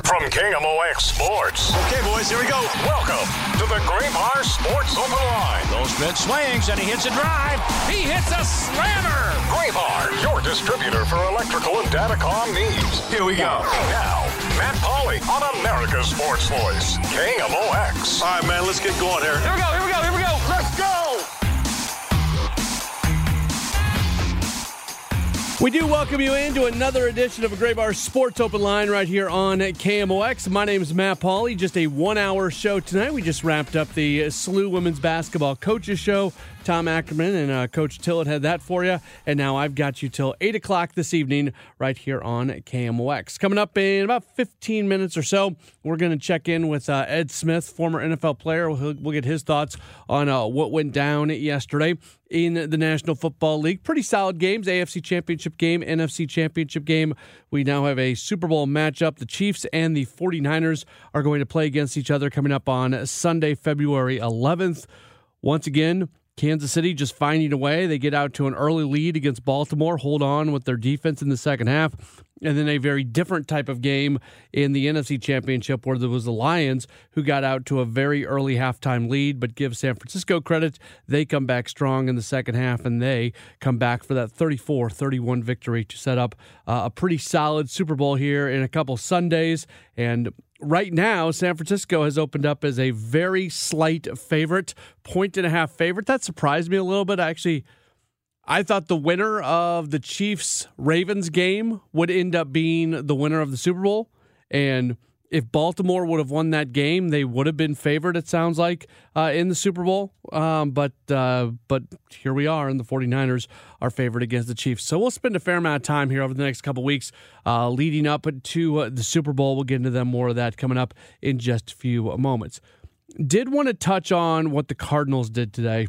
From KMOX Sports. Okay, boys, here we go. Welcome to the Graybar Sports Open Line. Those Goldschmidt swings and he hits a drive. He hits a slammer. Graybar, your distributor for electrical and datacom needs. Here we go. Now, Matt Pauley on America's Sports Voice, KMOX. All right, man, let's get going here. Here we go, here we go, here we go. We do welcome you into another edition of a Graybar Sports Open Line right here on KMOX. My name is Matt Pauley. Just a one hour show tonight. We just wrapped up the SLU Women's Basketball Coaches Show. Tom Ackerman and uh, Coach Tillett had that for you. And now I've got you till 8 o'clock this evening right here on KMOX. Coming up in about 15 minutes or so, we're going to check in with uh, Ed Smith, former NFL player. We'll, we'll get his thoughts on uh, what went down yesterday in the National Football League. Pretty solid games AFC Championship game, NFC Championship game. We now have a Super Bowl matchup. The Chiefs and the 49ers are going to play against each other coming up on Sunday, February 11th. Once again, Kansas City just finding a way. They get out to an early lead against Baltimore, hold on with their defense in the second half. And then a very different type of game in the NFC Championship where there was the Lions who got out to a very early halftime lead, but give San Francisco credit. They come back strong in the second half and they come back for that 34 31 victory to set up uh, a pretty solid Super Bowl here in a couple Sundays. And right now, San Francisco has opened up as a very slight favorite, point and a half favorite. That surprised me a little bit. Actually, I thought the winner of the Chiefs Ravens game would end up being the winner of the Super Bowl. And if Baltimore would have won that game, they would have been favored, it sounds like, uh, in the Super Bowl. Um, but uh, but here we are, and the 49ers are favored against the Chiefs. So we'll spend a fair amount of time here over the next couple weeks uh, leading up to uh, the Super Bowl. We'll get into them more of that coming up in just a few moments. Did want to touch on what the Cardinals did today.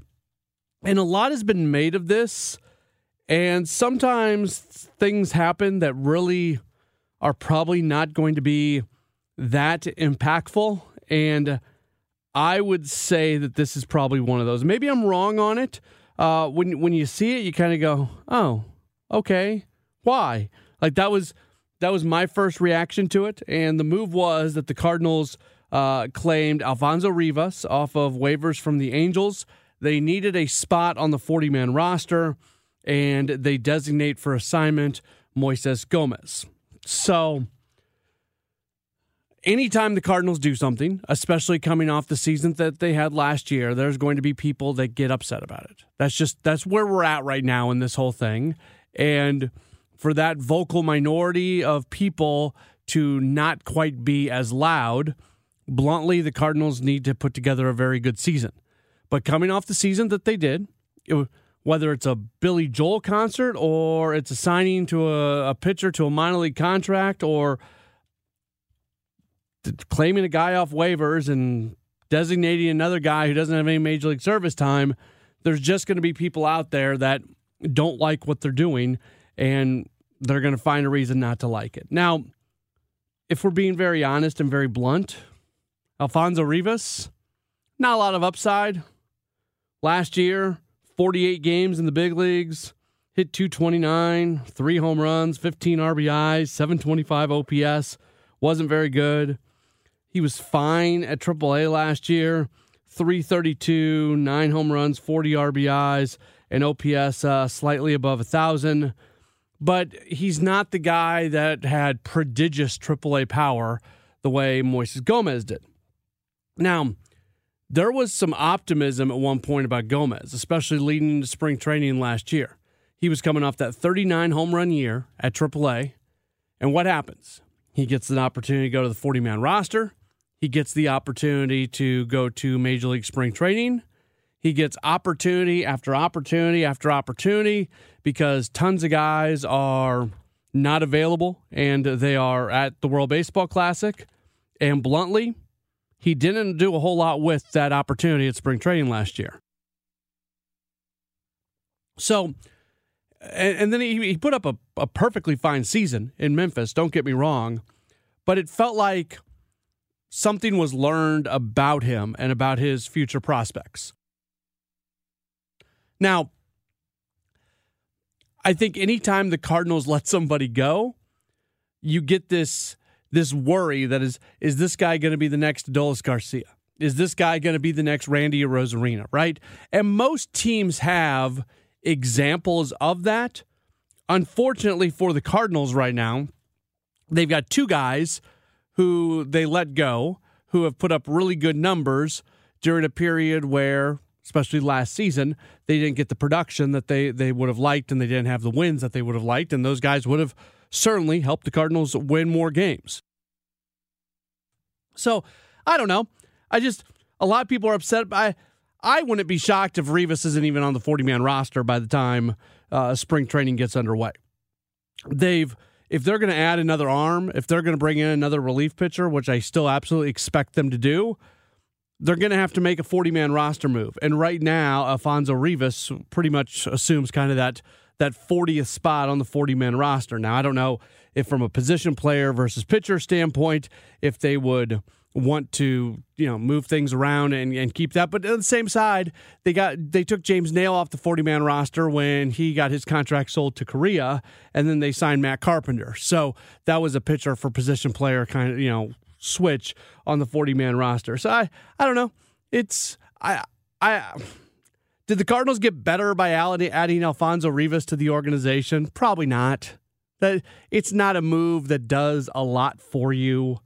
And a lot has been made of this. And sometimes things happen that really are probably not going to be that impactful. And I would say that this is probably one of those. Maybe I'm wrong on it. Uh, when when you see it, you kind of go, "Oh, okay, why?" Like that was that was my first reaction to it. And the move was that the Cardinals uh, claimed Alfonso Rivas off of waivers from the Angels. They needed a spot on the 40 man roster, and they designate for assignment Moises Gomez. So anytime the Cardinals do something, especially coming off the season that they had last year, there's going to be people that get upset about it. That's just that's where we're at right now in this whole thing. And for that vocal minority of people to not quite be as loud, bluntly, the Cardinals need to put together a very good season. But coming off the season that they did, it, whether it's a Billy Joel concert or it's a signing to a, a pitcher to a minor league contract or claiming a guy off waivers and designating another guy who doesn't have any major league service time, there's just going to be people out there that don't like what they're doing and they're going to find a reason not to like it. Now, if we're being very honest and very blunt, Alfonso Rivas, not a lot of upside. Last year, 48 games in the big leagues, hit 229, three home runs, 15 RBIs, 725 OPS. Wasn't very good. He was fine at AAA last year, 332, nine home runs, 40 RBIs, and OPS uh, slightly above 1,000. But he's not the guy that had prodigious AAA power the way Moises Gomez did. Now, there was some optimism at one point about Gomez, especially leading into spring training last year. He was coming off that 39 home run year at AAA. And what happens? He gets an opportunity to go to the 40 man roster. He gets the opportunity to go to Major League Spring Training. He gets opportunity after opportunity after opportunity because tons of guys are not available and they are at the World Baseball Classic. And bluntly, he didn't do a whole lot with that opportunity at spring training last year. So, and, and then he, he put up a, a perfectly fine season in Memphis, don't get me wrong, but it felt like something was learned about him and about his future prospects. Now, I think anytime the Cardinals let somebody go, you get this this worry that is is this guy going to be the next Adolis Garcia? Is this guy going to be the next Randy Arozarena, right? And most teams have examples of that. Unfortunately for the Cardinals right now, they've got two guys who they let go who have put up really good numbers during a period where especially last season, they didn't get the production that they, they would have liked and they didn't have the wins that they would have liked. And those guys would have certainly helped the Cardinals win more games. So I don't know. I just, a lot of people are upset. I, I wouldn't be shocked if Rivas isn't even on the 40 man roster by the time uh, spring training gets underway. They've, if they're going to add another arm, if they're going to bring in another relief pitcher, which I still absolutely expect them to do, they're going to have to make a 40 man roster move. And right now, Alfonso Rivas pretty much assumes kind of that that 40th spot on the 40 man roster. Now, I don't know if from a position player versus pitcher standpoint, if they would want to you know move things around and, and keep that but on the same side they got they took james naile off the 40 man roster when he got his contract sold to korea and then they signed matt carpenter so that was a pitcher for position player kind of you know switch on the 40 man roster. So I, I don't know. It's, I, I, did the Cardinals get better by adding Alfonso Rivas to the organization? Probably not. That it's not a move that does a lot for you.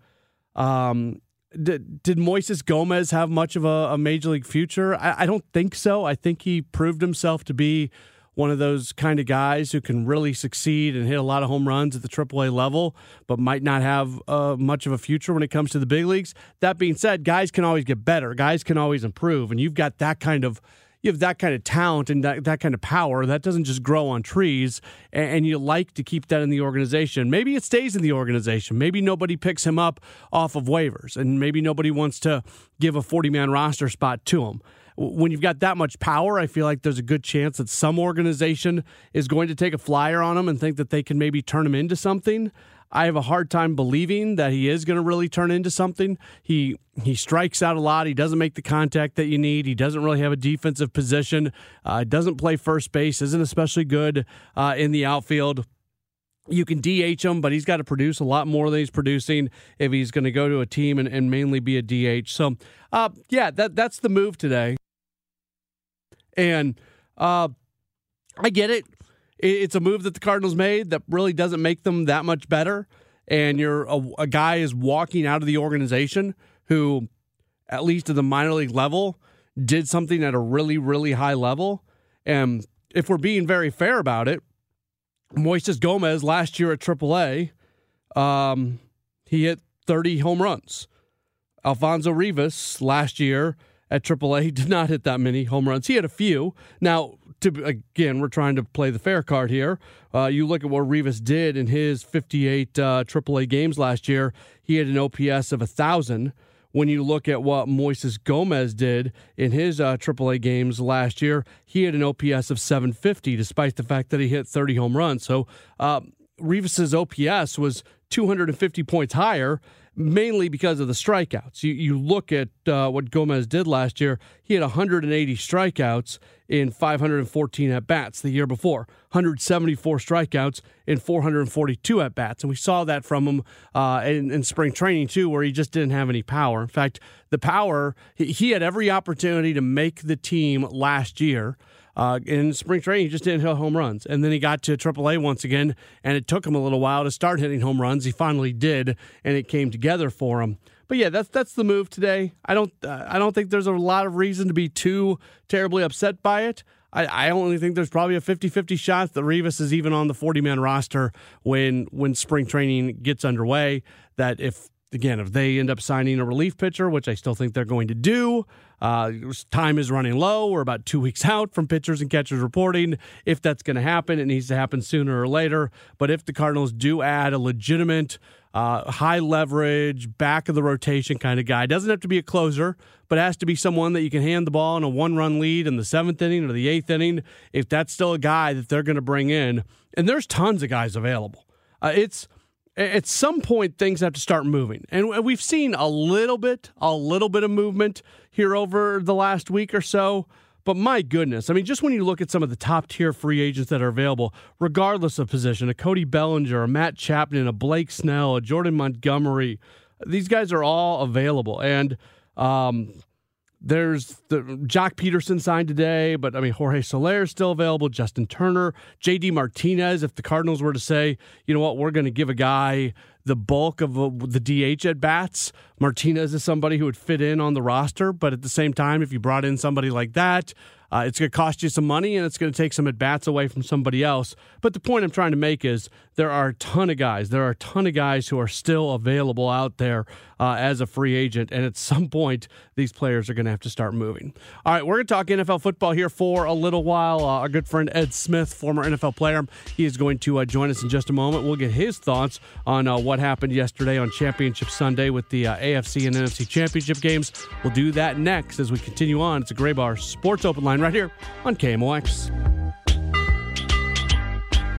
Um, did, did Moises Gomez have much of a, a major league future? I, I, don't think so. I think he proved himself to be one of those kind of guys who can really succeed and hit a lot of home runs at the AAA level, but might not have uh, much of a future when it comes to the big leagues. That being said, guys can always get better. Guys can always improve, and you've got that kind of you have that kind of talent and that, that kind of power that doesn't just grow on trees and, and, you like to keep that in the organization. Maybe it stays in the organization. Maybe nobody picks him up off of waivers and maybe nobody wants to give a 40 man roster spot to him. When you've got that much power, I feel like there's a good chance that some organization is going to take a flyer on him and think that they can maybe turn him into something. I have a hard time believing that he is going to really turn into something. He he strikes out a lot. He doesn't make the contact that you need. He doesn't really have a defensive position. Uh, doesn't play first base. Isn't especially good uh, in the outfield. You can DH him, but he's got to produce a lot more than he's producing if he's going to go to a team and, and mainly be a DH. So, uh, yeah, that that's the move today. And uh, I get it. It's a move that the Cardinals made that really doesn't make them that much better. And you're a, a guy is walking out of the organization who, at least at the minor league level, did something at a really, really high level. And if we're being very fair about it, Moises Gomez last year at AAA, um, he hit 30 home runs. Alfonso Rivas last year at AAA. did not hit that many home runs. He had a few. Now, to, again, we're trying to play the fair card here. Uh, you look at what Rivas did in his 58 uh, AAA games last year. He had an OPS of 1,000. When you look at what Moises Gomez did in his uh, AAA games last year, he had an OPS of 750, despite the fact that he hit 30 home runs. So uh, Rivas's OPS was 250 points higher mainly because of the strikeouts. You, you look at uh, what Gomez did last year, he had 180 strikeouts in 514 at bats the year before, 174 strikeouts in 442 at bats. And we saw that from him uh, in, in, spring training, too, where he just didn't have any power. In fact, the power, he, he had every opportunity to make the team last year. Uh, in spring training, he just didn't hit home runs, and then he got to AAA once again, and it took him a little while to start hitting home runs. He finally did, and it came together for him. But yeah, that's that's the move today. I don't uh, I don't think there's a lot of reason to be too terribly upset by it. I, I only think there's probably a 50-50 shot that Rivas is even on the 40-man roster when when spring training gets underway. That if again, if they end up signing a relief pitcher, which I still think they're going to do, uh, time is running low. We're about two weeks out from pitchers and catchers reporting. If that's going to happen, it needs to happen sooner or later. But if the Cardinals do add a legitimate, uh, high leverage, back of the rotation kind of guy, doesn't have to be a closer, but has to be someone that you can hand the ball in a one run lead in the seventh inning or the eighth inning. If that's still a guy that they're going to bring in, and there's tons of guys available. Uh, it's at some point things have to start moving. And we've seen a little bit a little bit of movement here over the last week or so. But my goodness i mean just when you look at some of the top tier free agents that are available regardless of position a cody bellinger a matt chapman a blake snell a jordan montgomery these guys are all available. And um, there's the Joc Pederson signed today, but I mean Jorge Soler is still available. Justin Turner, JD Martinez. If the Cardinals were to say, you know what, we're going to give a guy the bulk of the DH at bats, Martinez is somebody who would fit in on the roster. But at the same time, if you brought in somebody like that, uh, it's going to cost you some money and it's going to take some at bats away from somebody else. But the point I'm trying to make is there are a ton of guys. There are a ton of guys who are still available out there uh, as a free agent. And at some point, these players are going to have to start moving. All right, we're going to talk NFL football here for a little while. Uh, our good friend Ed Smith, former NFL player, he is going to uh, join us in just a moment. We'll get his thoughts on uh, what happened yesterday on Championship Sunday with the uh, AFC and NFC Championship games. We'll do that next as we continue on. It's a Graybar Sports Open Line right here on KMOX.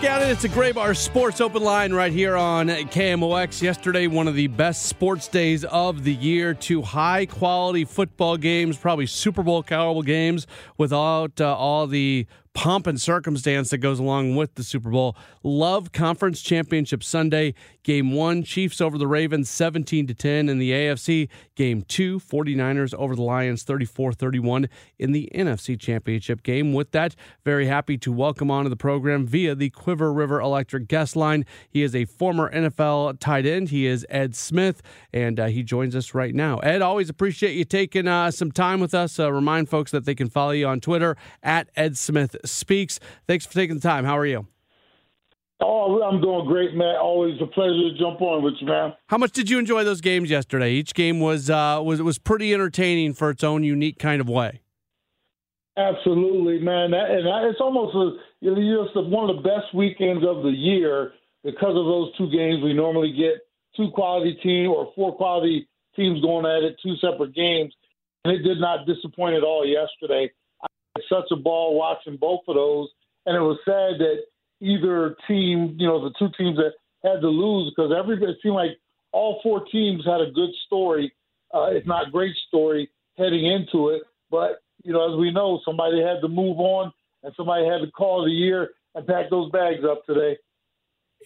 Back at it. It's a Graybar Sports Open Line right here on KMOX. Yesterday, one of the best sports days of the year. Two high quality football games, probably Super Bowl caliber games, without uh, all the pomp and circumstance that goes along with the Super Bowl. Love Conference Championship Sunday. Game one, Chiefs over the Ravens 17 to 10 in the AFC. Game two, 49ers over the Lions 34 31 in the NFC Championship game. With that, very happy to welcome onto the program via the Cuivre River Electric guest line. He is a former NFL tight end. He is Ed Smith, and uh, he joins us right now. Ed, always appreciate you taking uh, some time with us. Uh, remind folks that they can follow you on Twitter at Ed Smith Speaks. Thanks for taking the time. How are you? Oh, I'm doing great, man. Always a pleasure to jump on with you, man. How much did you enjoy those games yesterday? Each game was uh, was was pretty entertaining for its own unique kind of way. Absolutely, man. That, and that, it's almost a, you know, it's one of the best weekends of the year because of those two games. We normally get two quality teams or four quality teams going at it, two separate games, and it did not disappoint at all yesterday. Such a ball watching both of those, and it was sad that either team, you know, the two teams that had to lose because everybody it seemed like all four teams had a good story, uh, if not great story, heading into it. But you know, as we know, somebody had to move on, and somebody had to call the year and pack those bags up today.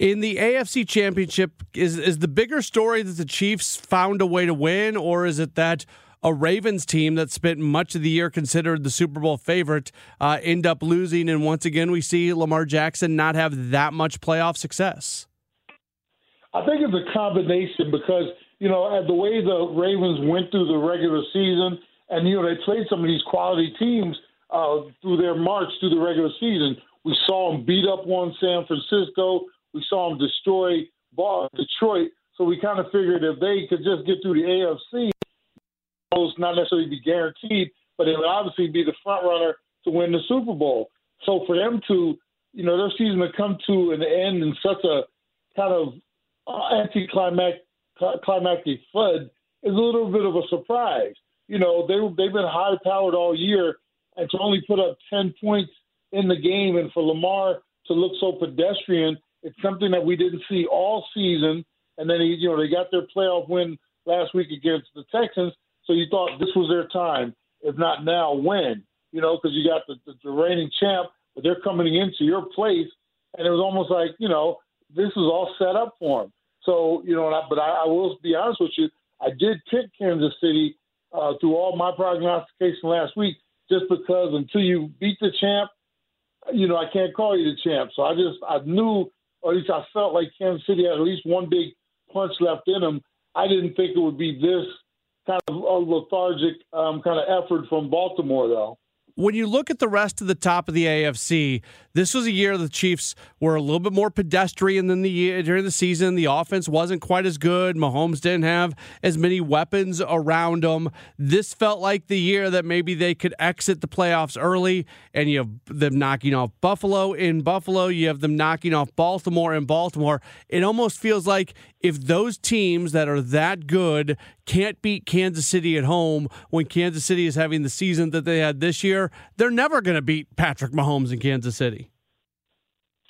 In the AFC Championship, is is the bigger story that the Chiefs found a way to win, or is it that a Ravens team that spent much of the year considered the Super Bowl favorite uh, end up losing, and once again we see Lamar Jackson not have that much playoff success. I think it's a combination because you know the way the Ravens went through the regular season, and you know they played some of these quality teams uh, through their march through the regular season. We saw them beat up one San Francisco. We saw them destroy Detroit. So we kind of figured if they could just get through the AFC, those not necessarily be guaranteed, but it would obviously be the front runner to win the Super Bowl. So for them to, you know, their season to come to an end in such a kind of uh, anticlimactic climactic flood is a little bit of a surprise. You know, they they've been high powered all year, and to only put up ten points in the game, and for Lamar to look so pedestrian, it's something that we didn't see all season. And then he, you know, they got their playoff win last week against the Texans, so you thought this was their time. If not now, when? You know, because you got the, the, the reigning champ, but they're coming into your place, and it was almost like, you know, this is all set up for them. So, you know, but I, I will be honest with you, I did pick Kansas City uh, through all my prognostication last week, just because until you beat the champ, you know, I can't call you the champ. So I just I knew, or at least I felt like Kansas City had at least one big punch left in them. I didn't think it would be this kind of a lethargic um, kind of effort from Baltimore, though. When you look at the rest of the top of the AFC, this was a year the Chiefs were a little bit more pedestrian than the year during the season. The offense wasn't quite as good. Mahomes didn't have as many weapons around him. This felt like the year that maybe they could exit the playoffs early, and you have them knocking off Buffalo in Buffalo. You have them knocking off Baltimore in Baltimore. It almost feels like if those teams that are that good can't beat Kansas City at home when Kansas City is having the season that they had this year, they're never going to beat Patrick Mahomes in Kansas City.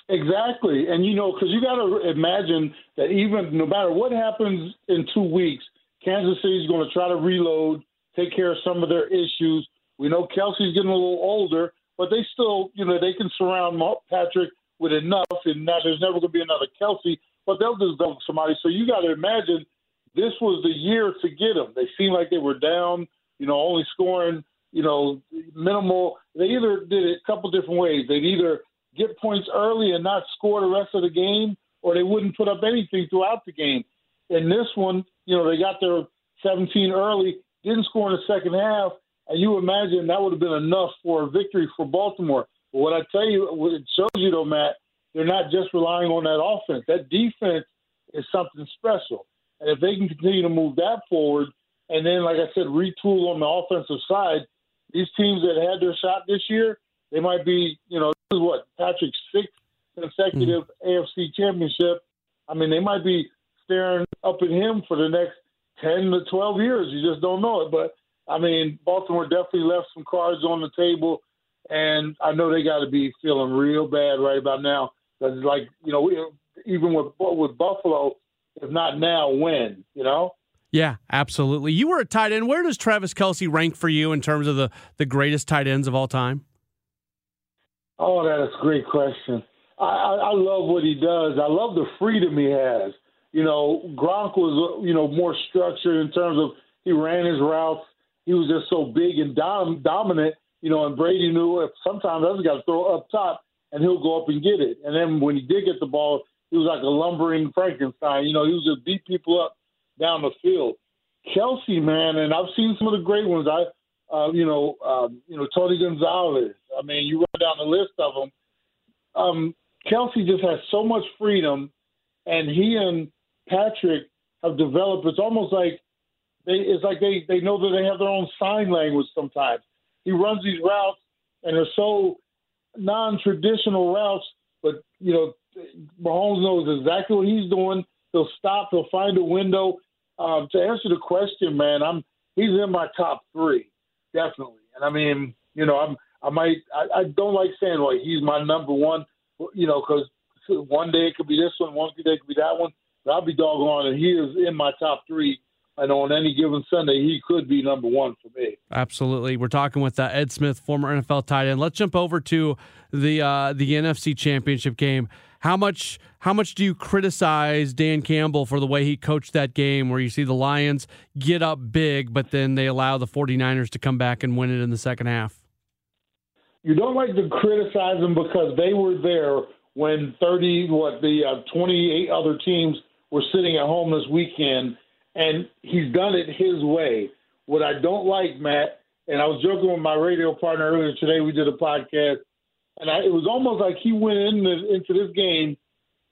Exactly. And, you know, because you got to imagine that even no matter what happens in two weeks, Kansas City is going to try to reload, take care of some of their issues. We know Kelce's getting a little older, but they still, you know, they can surround Patrick with enough, and now there's never going to be another Kelce, but they'll develop somebody. So you got to imagine this was the year to get them. They seemed like they were down, you know, only scoring, you know, minimal. They either did it a couple different ways. They'd either get points early and not score the rest of the game, or they wouldn't put up anything throughout the game. In this one, you know, they got their 17 early, didn't score in the second half, and you imagine that would have been enough for a victory for Baltimore. But what I tell you, what it shows you though, Matt, they're not just relying on that offense. That defense is something special. And if they can continue to move that forward, and then, like I said, retool on the offensive side, these teams that had their shot this year, they might be, you know, this is what Patrick's sixth consecutive mm-hmm. AFC championship. I mean, they might be staring up at him for the next ten to twelve years. You just don't know it. But I mean, Baltimore definitely left some cards on the table, and I know they got to be feeling real bad right about now. Because, like, you know, even with with Buffalo, if not now, when? You know. Yeah, absolutely. You were a tight end. Where does Travis Kelce rank for you in terms of the, the greatest tight ends of all time? Oh, that is a great question. I, I, I love what he does. I love the freedom he has. You know, Gronk was, you know, more structured in terms of he ran his routes. He was just so big and dom- dominant, you know, and Brady knew if sometimes just got to throw up top and he'll go up and get it. And then when he did get the ball, he was like a lumbering Frankenstein. You know, he was just beat people up down the field. Kelce, man, and I've seen some of the great ones. I, uh, you know, um, you know Tony Gonzalez. I mean, you down the list of them. Um, Kelce just has so much freedom, and he and Patrick have developed. It's almost like they, it's like they they know that they have their own sign language. Sometimes he runs these routes, and they're so non-traditional routes, but you know Mahomes knows exactly what he's doing. He'll stop. He'll find a window. Um, to answer the question, man, I'm he's in my top three, definitely. And I mean, you know, I'm I might I, I don't like saying like he's my number one, you know, because one day it could be this one, one day it could be that one. But I'll be doggone, and he is in my top three and on any given Sunday, he could be number one for me. Absolutely. We're talking with uh, Ed Smith, former NFL tight end. Let's jump over to the uh, the NFC Championship game. How much how much do you criticize Dan Campbell for the way he coached that game where you see the Lions get up big but then they allow the 49ers to come back and win it in the second half? You don't like to criticize them because they were there when 30 what the uh, 28 other teams were sitting at home this weekend and he's done it his way. What I don't like, Matt, and I was joking with my radio partner earlier today. We did a podcast, and I, it was almost like he went into, into this game.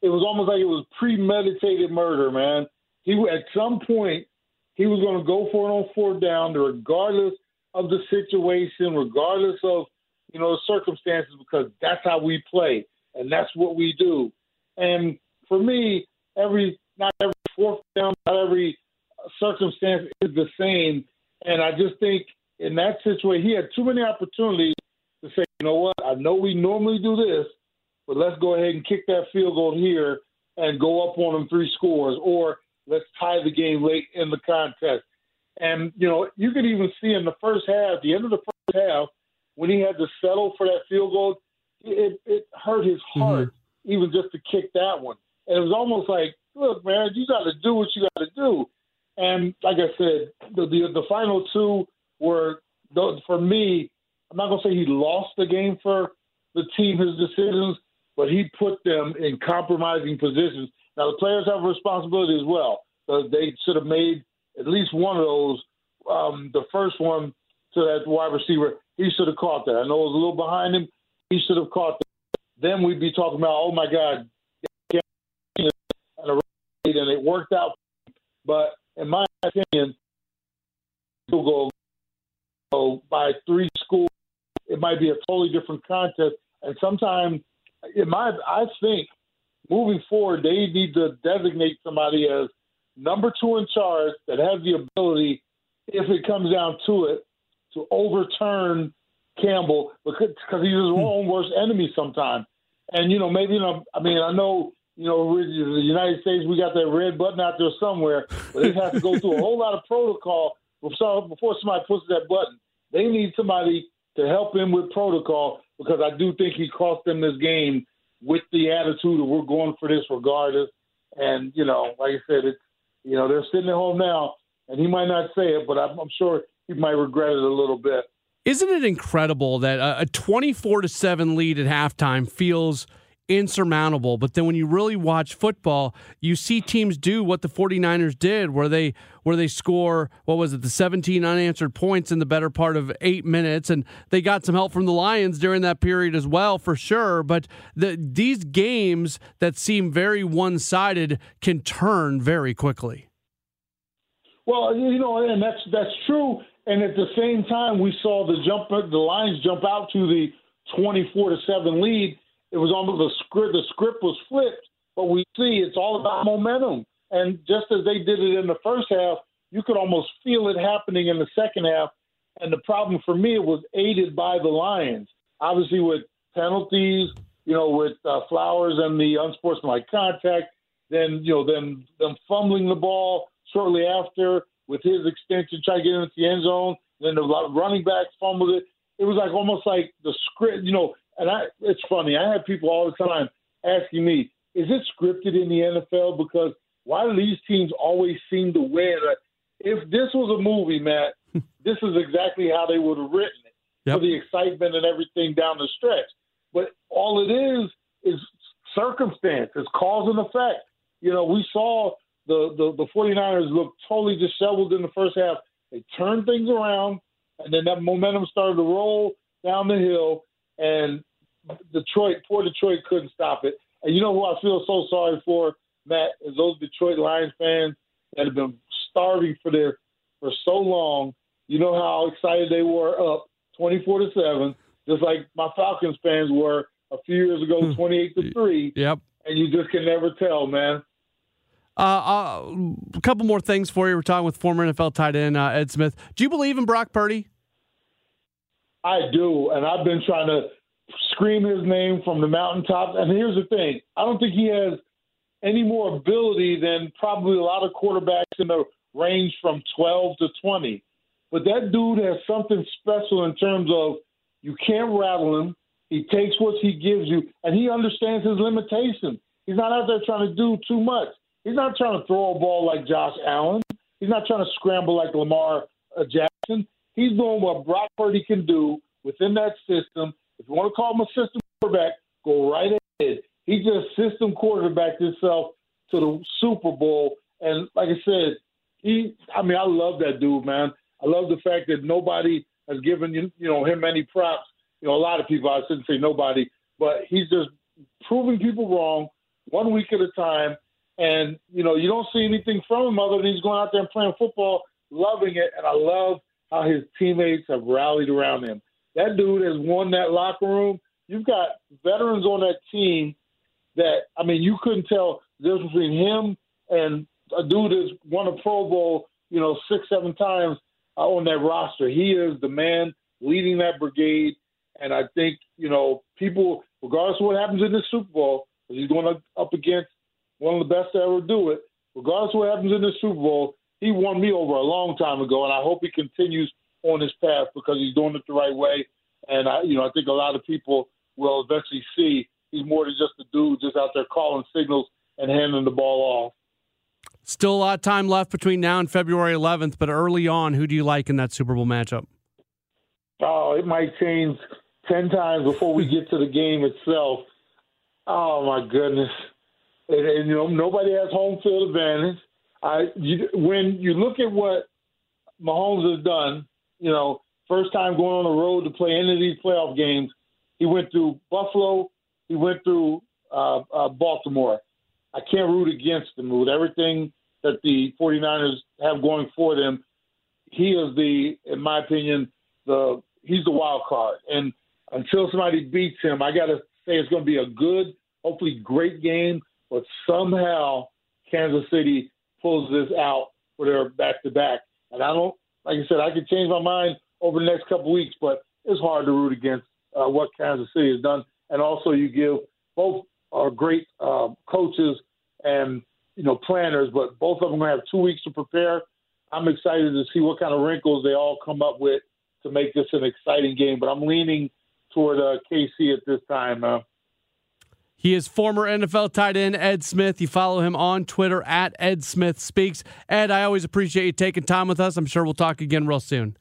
It was almost like it was premeditated murder, man. He at some point he was going to go for it on fourth down, regardless of the situation, regardless of you know the circumstances, because that's how we play and that's what we do. And for me, every not every fourth down, not every circumstance is the same. And I just think in that situation, he had too many opportunities to say, you know what, I know we normally do this, but let's go ahead and kick that field goal here and go up on them three scores, or let's tie the game late in the contest. And, you know, you could even see in the first half, the end of the first half, when he had to settle for that field goal, it, it hurt his mm-hmm. heart mm-hmm. even just to kick that one. And it was almost like, look, man, you got to do what you got to do. And like I said, the, the the final two were for me. I'm not gonna say he lost the game for the team his decisions, but he put them in compromising positions. Now the players have a responsibility as well. So they should have made at least one of those. Um, the first one to that wide receiver, he should have caught that. I know it was a little behind him. He should have caught that. Then we'd be talking about, oh my God, and it worked out. But in my opinion, go go by three schools, it might be a totally different contest. And sometimes, in my, I think moving forward, they need to designate somebody as number two in charge that has the ability, if it comes down to it, to overturn Campbell because cause he's his hmm. own worst enemy sometimes. And you know, maybe you know, I mean, I know you know, the United States, we got that red button out there somewhere, but it has to go through a whole lot of protocol before somebody pushes that button. They need somebody to help him with protocol because I do think he cost them this game with the attitude that we're going for this regardless. And you know, like I said, it's you know they're sitting at home now, and he might not say it, but I'm, I'm sure he might regret it a little bit. Isn't it incredible that a 24 to seven lead at halftime feels – insurmountable. But then when you really watch football, you see teams do what the 49ers did where they where they score what was it the 17 unanswered points in the better part of 8 minutes and they got some help from the Lions during that period as well for sure, but the, these games that seem very one-sided can turn very quickly. Well, you know, and that's that's true. And at the same time, we saw the jump, the Lions jump out to the twenty-four to seven lead, it was almost the script. The script was flipped, but we see it's all about momentum. And just as they did it in the first half, you could almost feel it happening in the second half. And the problem for me it was aided by the Lions, obviously with penalties, you know, with uh, Flowers and the unsportsmanlike contact. Then you know, them them fumbling the ball shortly after with his extension, trying to get into the end zone. Then the running back fumbled it. It was like almost like the script, you know, and I, it's funny. I have people all the time asking me, "Is it scripted in the NFL?" Because why do these teams always seem to win? If this was a movie, Matt, this is exactly how they would have written it yep. for the excitement and everything down the stretch. But all it is is circumstance. It's cause and effect. You know, we saw the, the, the 49ers looked totally disheveled in the first half. They turned things around, and then that momentum started to roll down the hill and Detroit, poor Detroit, couldn't stop it. And you know who I feel so sorry for, Matt, is those Detroit Lions fans that have been starving for their for so long. You know how excited they were up twenty four to seven, just like my Falcons fans were a few years ago, hmm. twenty eight to three. Yep. And you just can never tell, man. Uh, uh, a couple more things for you. We're talking with former NFL tight end uh, Ed Smith. Do you believe in Brock Purdy? I do, and I've been trying to scream his name from the mountaintops. And here's the thing: I don't think he has any more ability than probably a lot of quarterbacks in the range from 12 to 20. but that dude has something special in terms of you can't rattle him. He takes what he gives you, and he understands his limitations. He's not out there trying to do too much. He's not trying to throw a ball like Josh Allen. He's not trying to scramble like Lamar uh, Jackson. He's doing what Brock Purdy can do within that system. If you want to call him a system quarterback, go right ahead. He just system quarterbacked himself to the Super Bowl. And like I said, he I mean, I love that dude, man. I love the fact that nobody has given you you know him any props. You know, a lot of people I shouldn't say nobody, but he's just proving people wrong one week at a time. And, you know, you don't see anything from him other than he's going out there and playing football, loving it. And I love how his teammates have rallied around him. That dude has won that locker room. You've got veterans on that team that, I mean, you couldn't tell the difference between him and a dude that's won a Pro Bowl, you know, six, seven times uh, on that roster. He is the man leading that brigade. And I think, you know, people, regardless of what happens in this Super Bowl, he's going up against one of the best to ever do it. Regardless of what happens in the Super Bowl, he won me over a long time ago, and I hope he continues on his path because he's doing it the right way. And I, you know, I think a lot of people will eventually see he's more than just a dude just out there calling signals and handing the ball off. Still a lot of time left between now and February 11th, but early on, who do you like in that Super Bowl matchup? Oh, it might change 10 times before we get to the game itself. Oh, my goodness and, and you know nobody has home field advantage. I you, when you look at what Mahomes has done, you know, first time going on the road to play any of these playoff games, he went through Buffalo, he went through uh, uh, Baltimore. I can't root against them with everything that the 49ers have going for them. He is the, in my opinion, the he's the wild card. And until somebody beats him, I got to say it's going to be a good, hopefully great game but somehow Kansas City pulls this out for their back to back. And I don't, like I said, I could change my mind over the next couple weeks, but it's hard to root against uh, what Kansas City has done. And also, you give both are great uh, coaches and you know planners, but both of them going to have two weeks to prepare. I'm excited to see what kind of wrinkles they all come up with to make this an exciting game. But I'm leaning toward uh, KC at this time. Uh, he is former NFL tight end Ed Smith. You follow him on Twitter at Ed Smith Speaks. Ed, I always appreciate you taking time with us. I'm sure we'll talk again real soon.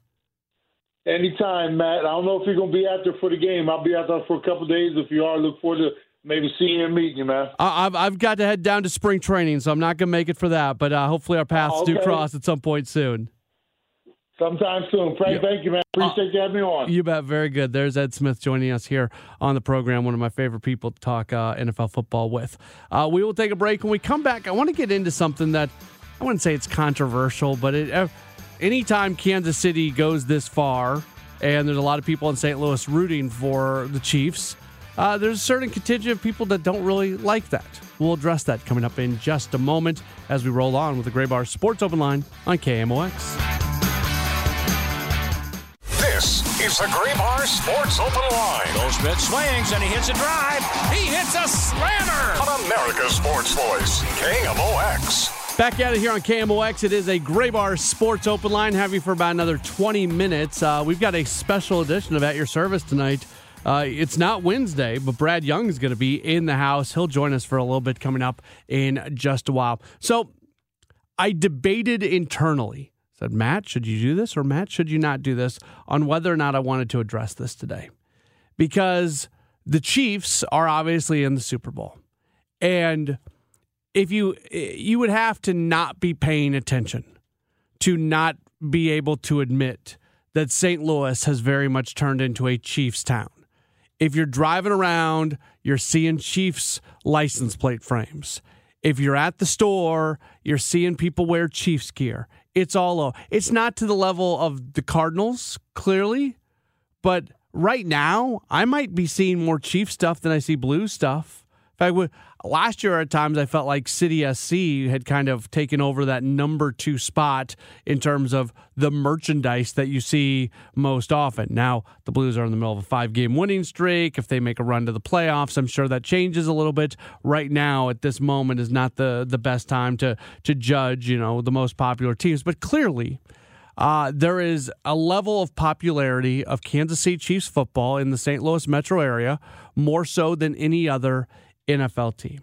Anytime, Matt. I don't know if you're going to be out there for the game. I'll be out there for a couple days. If you are, look forward to maybe seeing and meeting you, man. I've, I've got to head down to spring training, so I'm not going to make it for that. But uh, hopefully our paths okay. do cross at some point soon. Sometime soon. Frank, yeah. thank you, man. Appreciate uh, you having me on. You bet. Very good. There's Ed Smith joining us here on the program. One of my favorite people to talk uh, NFL football with. Uh, we will take a break. When we come back, I want to get into something that I wouldn't say it's controversial, but it, uh, anytime Kansas City goes this far, and there's a lot of people in St. Louis rooting for the Chiefs, uh, there's a certain contingent of people that don't really like that. We'll address that coming up in just a moment as we roll on with the Graybar Sports Open Line on KMOX. It's the Graybar Sports Open Line. Goldschmidt swings and he hits a drive. He hits a slammer. On America's Sports Voice, KMOX. Back at it here on KMOX. It is a Graybar Sports Open Line. Have you for about another 20 minutes. Uh, we've got a special edition of At Your Service tonight. Uh, it's not Wednesday, but Brad Young is going to be in the house. He'll join us for a little bit coming up in just a while. So I debated internally said, Matt, should you do this or Matt, should you not do this on whether or not I wanted to address this today? Because the Chiefs are obviously in the Super Bowl. And if you you would have to not be paying attention to not be able to admit that St. Louis has very much turned into a Chiefs town. If you're driving around, you're seeing Chiefs license plate frames. If you're at the store, you're seeing people wear Chiefs gear it's all low. It's not to the level of the Cardinals, clearly, but right now, I might be seeing more Chief stuff than I see Blue stuff. Fact, last year at times I felt like City SC had kind of taken over that number two spot in terms of the merchandise that you see most often. Now the Blues are in the middle of a five game winning streak. If they make a run to the playoffs, I'm sure that changes a little bit. Right now, at this moment, is not the the best time to to judge, you know, the most popular teams. But clearly, Uh, there is a level of popularity of Kansas City Chiefs football in the St. Louis metro area more so than any other NFL team.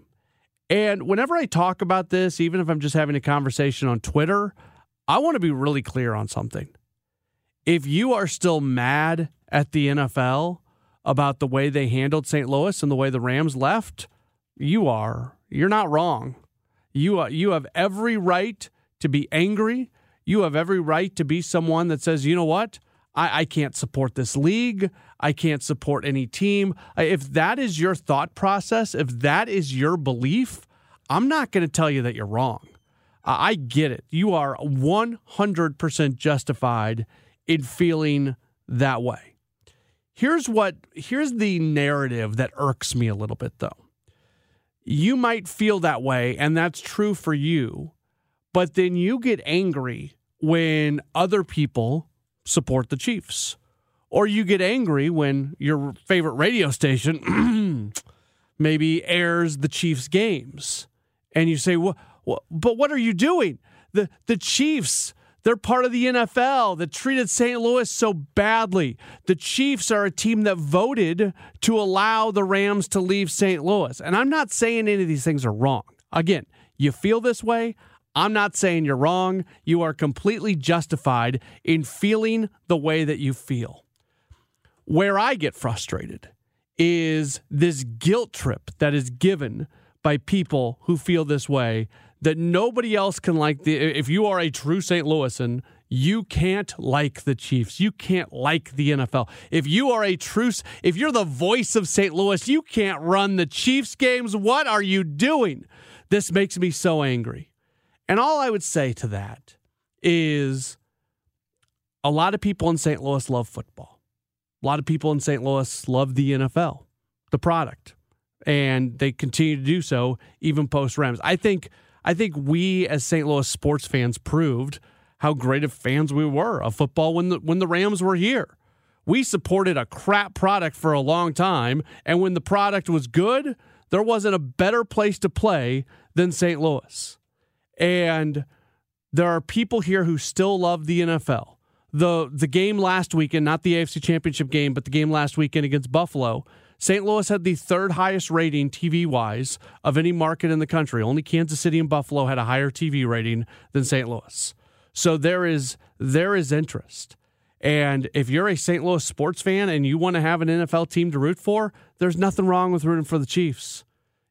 And whenever I talk about this, even if I'm just having a conversation on Twitter, I want to be really clear on something. If you are still mad at the NFL about the way they handled St. Louis and the way the Rams left, you are. You're not wrong. You are, you have every right to be angry. You have every right to be someone that says, you know what? I, I can't support this league. I can't support any team. If that is your thought process, if that is your belief, I'm not going to tell you that you're wrong. I get it. You are 100% justified in feeling that way. Here's what here's the narrative that irks me a little bit though. You might feel that way and that's true for you, but then you get angry when other people support the Chiefs. Or you get angry when your favorite radio station maybe airs the Chiefs games. And you say, well, well, but what are you doing? The, the Chiefs, they're part of the NFL that treated St. Louis so badly. The Chiefs are a team that voted to allow the Rams to leave St. Louis. And I'm not saying any of these things are wrong. Again, you feel this way. I'm not saying you're wrong. You are completely justified in feeling the way that you feel. Where I get frustrated is this guilt trip that is given by people who feel this way that nobody else can like the if you are a true St. Louisan, you can't like the Chiefs. You can't like the NFL. If you are a true if you're the voice of St. Louis, you can't run the Chiefs games. What are you doing? This makes me so angry. And all I would say to that is a lot of people in St. Louis love football. A lot of people in St. Louis love the NFL, the product, and they continue to do so even post Rams. I think I think we as St. Louis sports fans proved how great of fans we were of football when the when the Rams were here. We supported a crap product for a long time, and when the product was good, there wasn't a better place to play than St. Louis. And there are people here who still love the NFL. The the game last weekend, not the AFC Championship game, but the game last weekend against Buffalo, St. Louis had the third highest rating TV wise of any market in the country. Only Kansas City and Buffalo had a higher TV rating than St. Louis. So there is there is interest. And if you're a St. Louis sports fan and you want to have an NFL team to root for, there's nothing wrong with rooting for the Chiefs.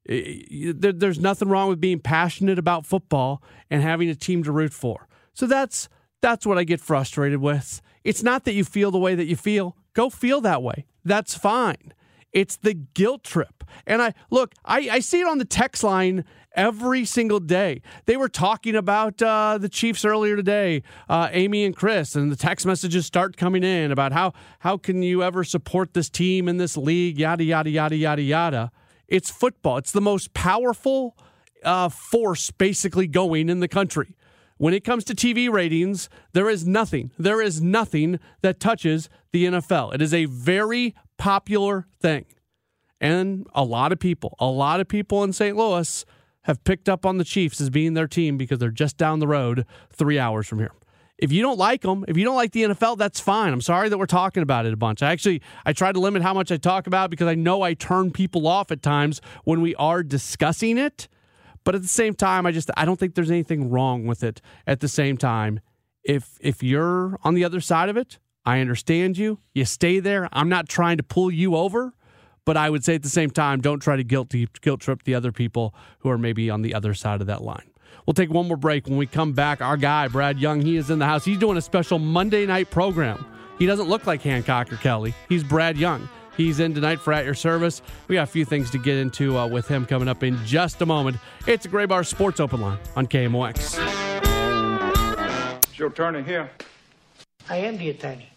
There's nothing wrong with being passionate about football and having a team to root for. So that's that's what I get frustrated with. It's not that you feel the way that you feel. Go feel that way. That's fine. It's the guilt trip. And I look, I, I see it on the text line every single day. They were talking about uh, the Chiefs earlier today, uh, Amy and Chris, and the text messages start coming in about how how can you ever support this team in this league, yada yada yada yada yada. It's football. It's the most powerful uh, force basically going in the country. When it comes to TV ratings, there is nothing, there is nothing that touches the NFL. It is a very popular thing. And a lot of people, a lot of people in St. Louis have picked up on the Chiefs as being their team because they're just down the road three hours from here. If you don't like them, if you don't like the NFL, that's fine. I'm sorry that we're talking about it a bunch. I actually I try to limit how much I talk about because I know I turn people off at times when we are discussing it. But at the same time, I just I don't think there's anything wrong with it. At the same time, if if you're on the other side of it, I understand you. You stay there. I'm not trying to pull you over, but I would say at the same time, don't try to guilt guilt trip the other people who are maybe on the other side of that line. We'll take one more break. When we come back, our guy Brad Young, he is in the house. He's doing a special Monday night program. He doesn't look like Hancock or Kelly. He's Brad Young. He's in tonight for At Your Service. We got a few things to get into uh, with him coming up in just a moment. It's a Graybar Sports Open Line on KMOX. It's your attorney here. I am the attorney.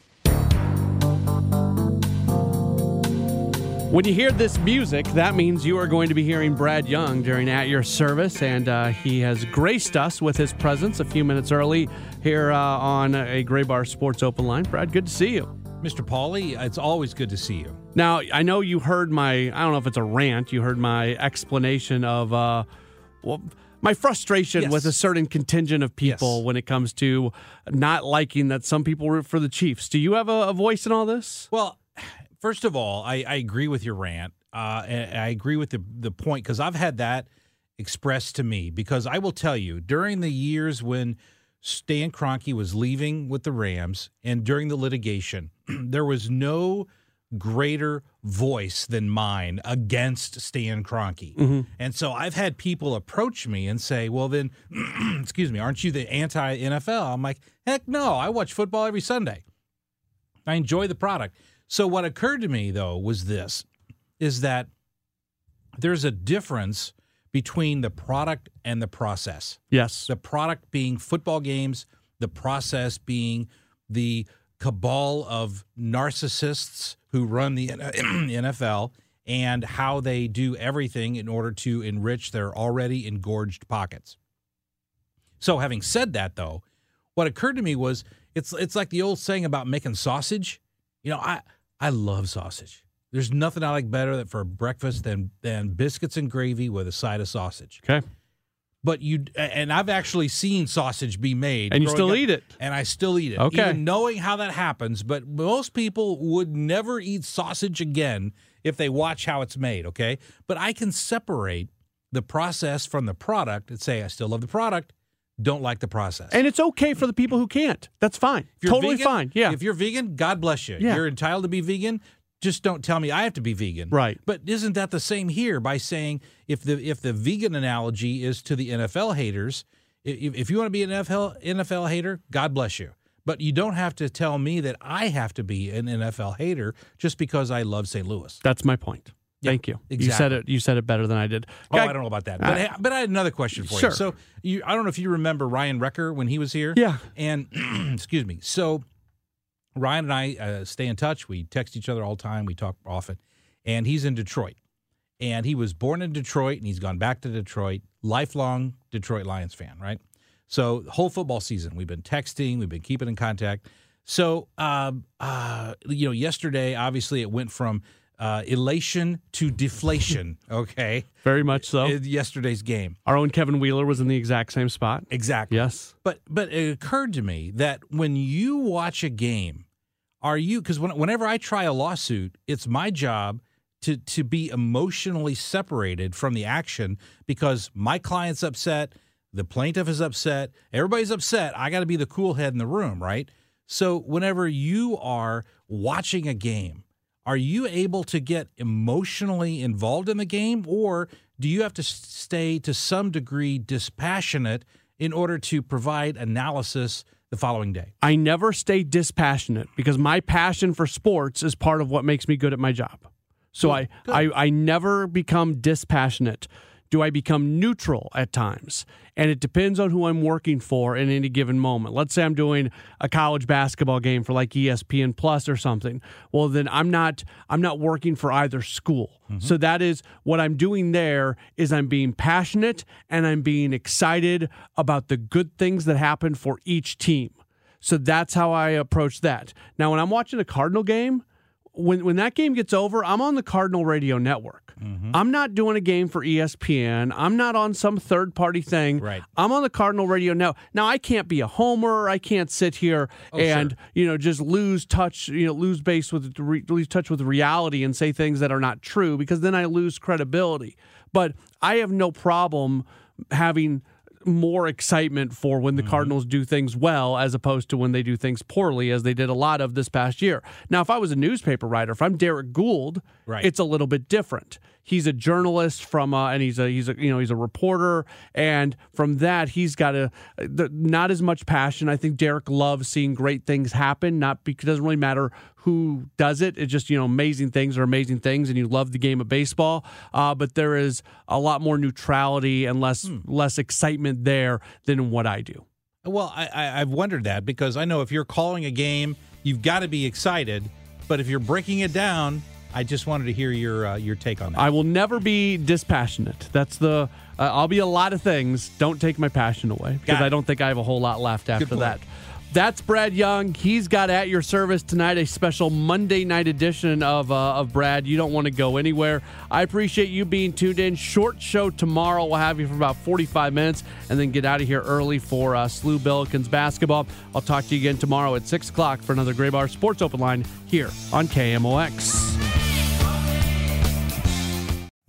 When you hear this music, that means you are going to be hearing Brad Young during At Your Service, and uh, he has graced us with his presence a few minutes early here uh, on a Graybar Sports Open Line. Brad, good to see you. Mr. Pauley, it's always good to see you. Now, I know you heard my, I don't know if it's a rant, you heard my explanation of, uh, well, my frustration Yes. with a certain contingent of people Yes. when it comes to not liking that some people root for the Chiefs. Do you have a, a voice in all this? Well, first of all, I, I agree with your rant. Uh, and I agree with the the point because I've had that expressed to me. Because I will tell you, during the years when Stan Kroenke was leaving with the Rams and during the litigation, there was no greater voice than mine against Stan Kroenke. And so I've had people approach me and say, "Well, then, excuse me, aren't you the anti NFL?" I'm like, "Heck no! I watch football every Sunday. I enjoy the product." So what occurred to me though was this: is that there's a difference between the product and the process. Yes. The product being football games, the process being the cabal of narcissists who run the NFL and how they do everything in order to enrich their already engorged pockets. So having said that though, what occurred to me was it's it's like the old saying about making sausage. You know, I I love sausage. There's nothing I like better for breakfast than than biscuits and gravy with a side of sausage. Okay. But you and I've actually seen sausage be made, And you still up, eat it. and I still eat it, Okay. even knowing how that happens. But most people would never eat sausage again if they watch how it's made. Okay, but I can separate the process from the product and say I still love the product, don't like the process. And it's okay for the people who can't. That's fine. Totally vegan- fine. Yeah. If you're vegan, God bless you. Yeah. You're entitled to be vegan. Just don't tell me I have to be vegan. Right. But isn't that the same here by saying if the if the vegan analogy is to the NFL haters, if, if you want to be an NFL NFL hater, God bless you. But you don't have to tell me that I have to be an NFL hater just because I love St. Louis. That's my point. Thank you. You said it. You said it better than I did. Oh, Guy- I don't know about that. But, Uh, but I had another question for Sure. you. So you, I don't know if you remember Ryan Recker when he was here. Yeah. And excuse me. So Ryan and I uh, stay in touch. We text each other all the time. We talk often. And he's in Detroit. And he was born in Detroit and he's gone back to Detroit. Lifelong Detroit Lions fan, right? So whole football season, we've been texting, we've been keeping in contact. So, um, uh, you know, yesterday, obviously, it went from uh, elation to deflation. Okay, Very much so. yesterday's game. Our own Kevin Wheeler was in the exact same spot. Exactly. Yes. But but it occurred to me that when you watch a game, are you because when, whenever I try a lawsuit, it's my job to to be emotionally separated from the action because my client's upset, the plaintiff is upset, everybody's upset. I got to be the cool head in the room, right? So whenever you are watching a game, are you able to get emotionally involved in the game or do you have to stay to some degree dispassionate in order to provide analysis the following day? I never stay dispassionate because my passion for sports is part of what makes me good at my job. So I, I I never become dispassionate. Do I become neutral at times? And it depends on who I'm working for in any given moment. Let's say I'm doing a college basketball game for like ESPN Plus or something. Well, then I'm not I'm not working for either school. Mm-hmm. So that is what I'm doing there is I'm being passionate and I'm being excited about the good things that happen for each team. So that's how I approach that. Now, when I'm watching a Cardinal game, when when that game gets over, I'm on the Cardinal radio network. Mm-hmm. I'm not doing a game for ESPN. I'm not on some third party thing. Right. I'm on the Cardinal radio now. Now I can't be a homer. I can't sit here oh, and you know just lose touch. You know lose base with re- lose touch with reality and say things that are not true because then I lose credibility. But I have no problem having more excitement for when Mm-hmm. the Cardinals do things well as opposed to when they do things poorly, as they did a lot of this past year. Now, if I was a newspaper writer, if I'm Derrick Goold, Right. it's a little bit different. He's a journalist from, uh, and he's a he's a you know he's a reporter, and from that he's got a the, not as much passion. I think Derrick loves seeing great things happen. Not because it doesn't really matter who does it. It's just you know amazing things are amazing things, and you love the game of baseball. Uh, but there is a lot more neutrality and less less excitement there than what I do. Well, I, I, I've wondered that because I know if you're calling a game, you've got to be excited. But if you're breaking it down, I just wanted to hear your uh, your take on that. I will never be dispassionate. That's the. Uh, I'll be a lot of things. Don't take my passion away because I don't think I have a whole lot left after that. That's Brad Young. He's got at your service tonight a special Monday night edition of uh, of Brad. You don't want to go anywhere. I appreciate you being tuned in. Short show tomorrow. We'll have you for about 45 minutes and then get out of here early for uh, SLU Billikens basketball. I'll talk to you again tomorrow at 6 o'clock for another Graybar Sports Open Line here on KMOX.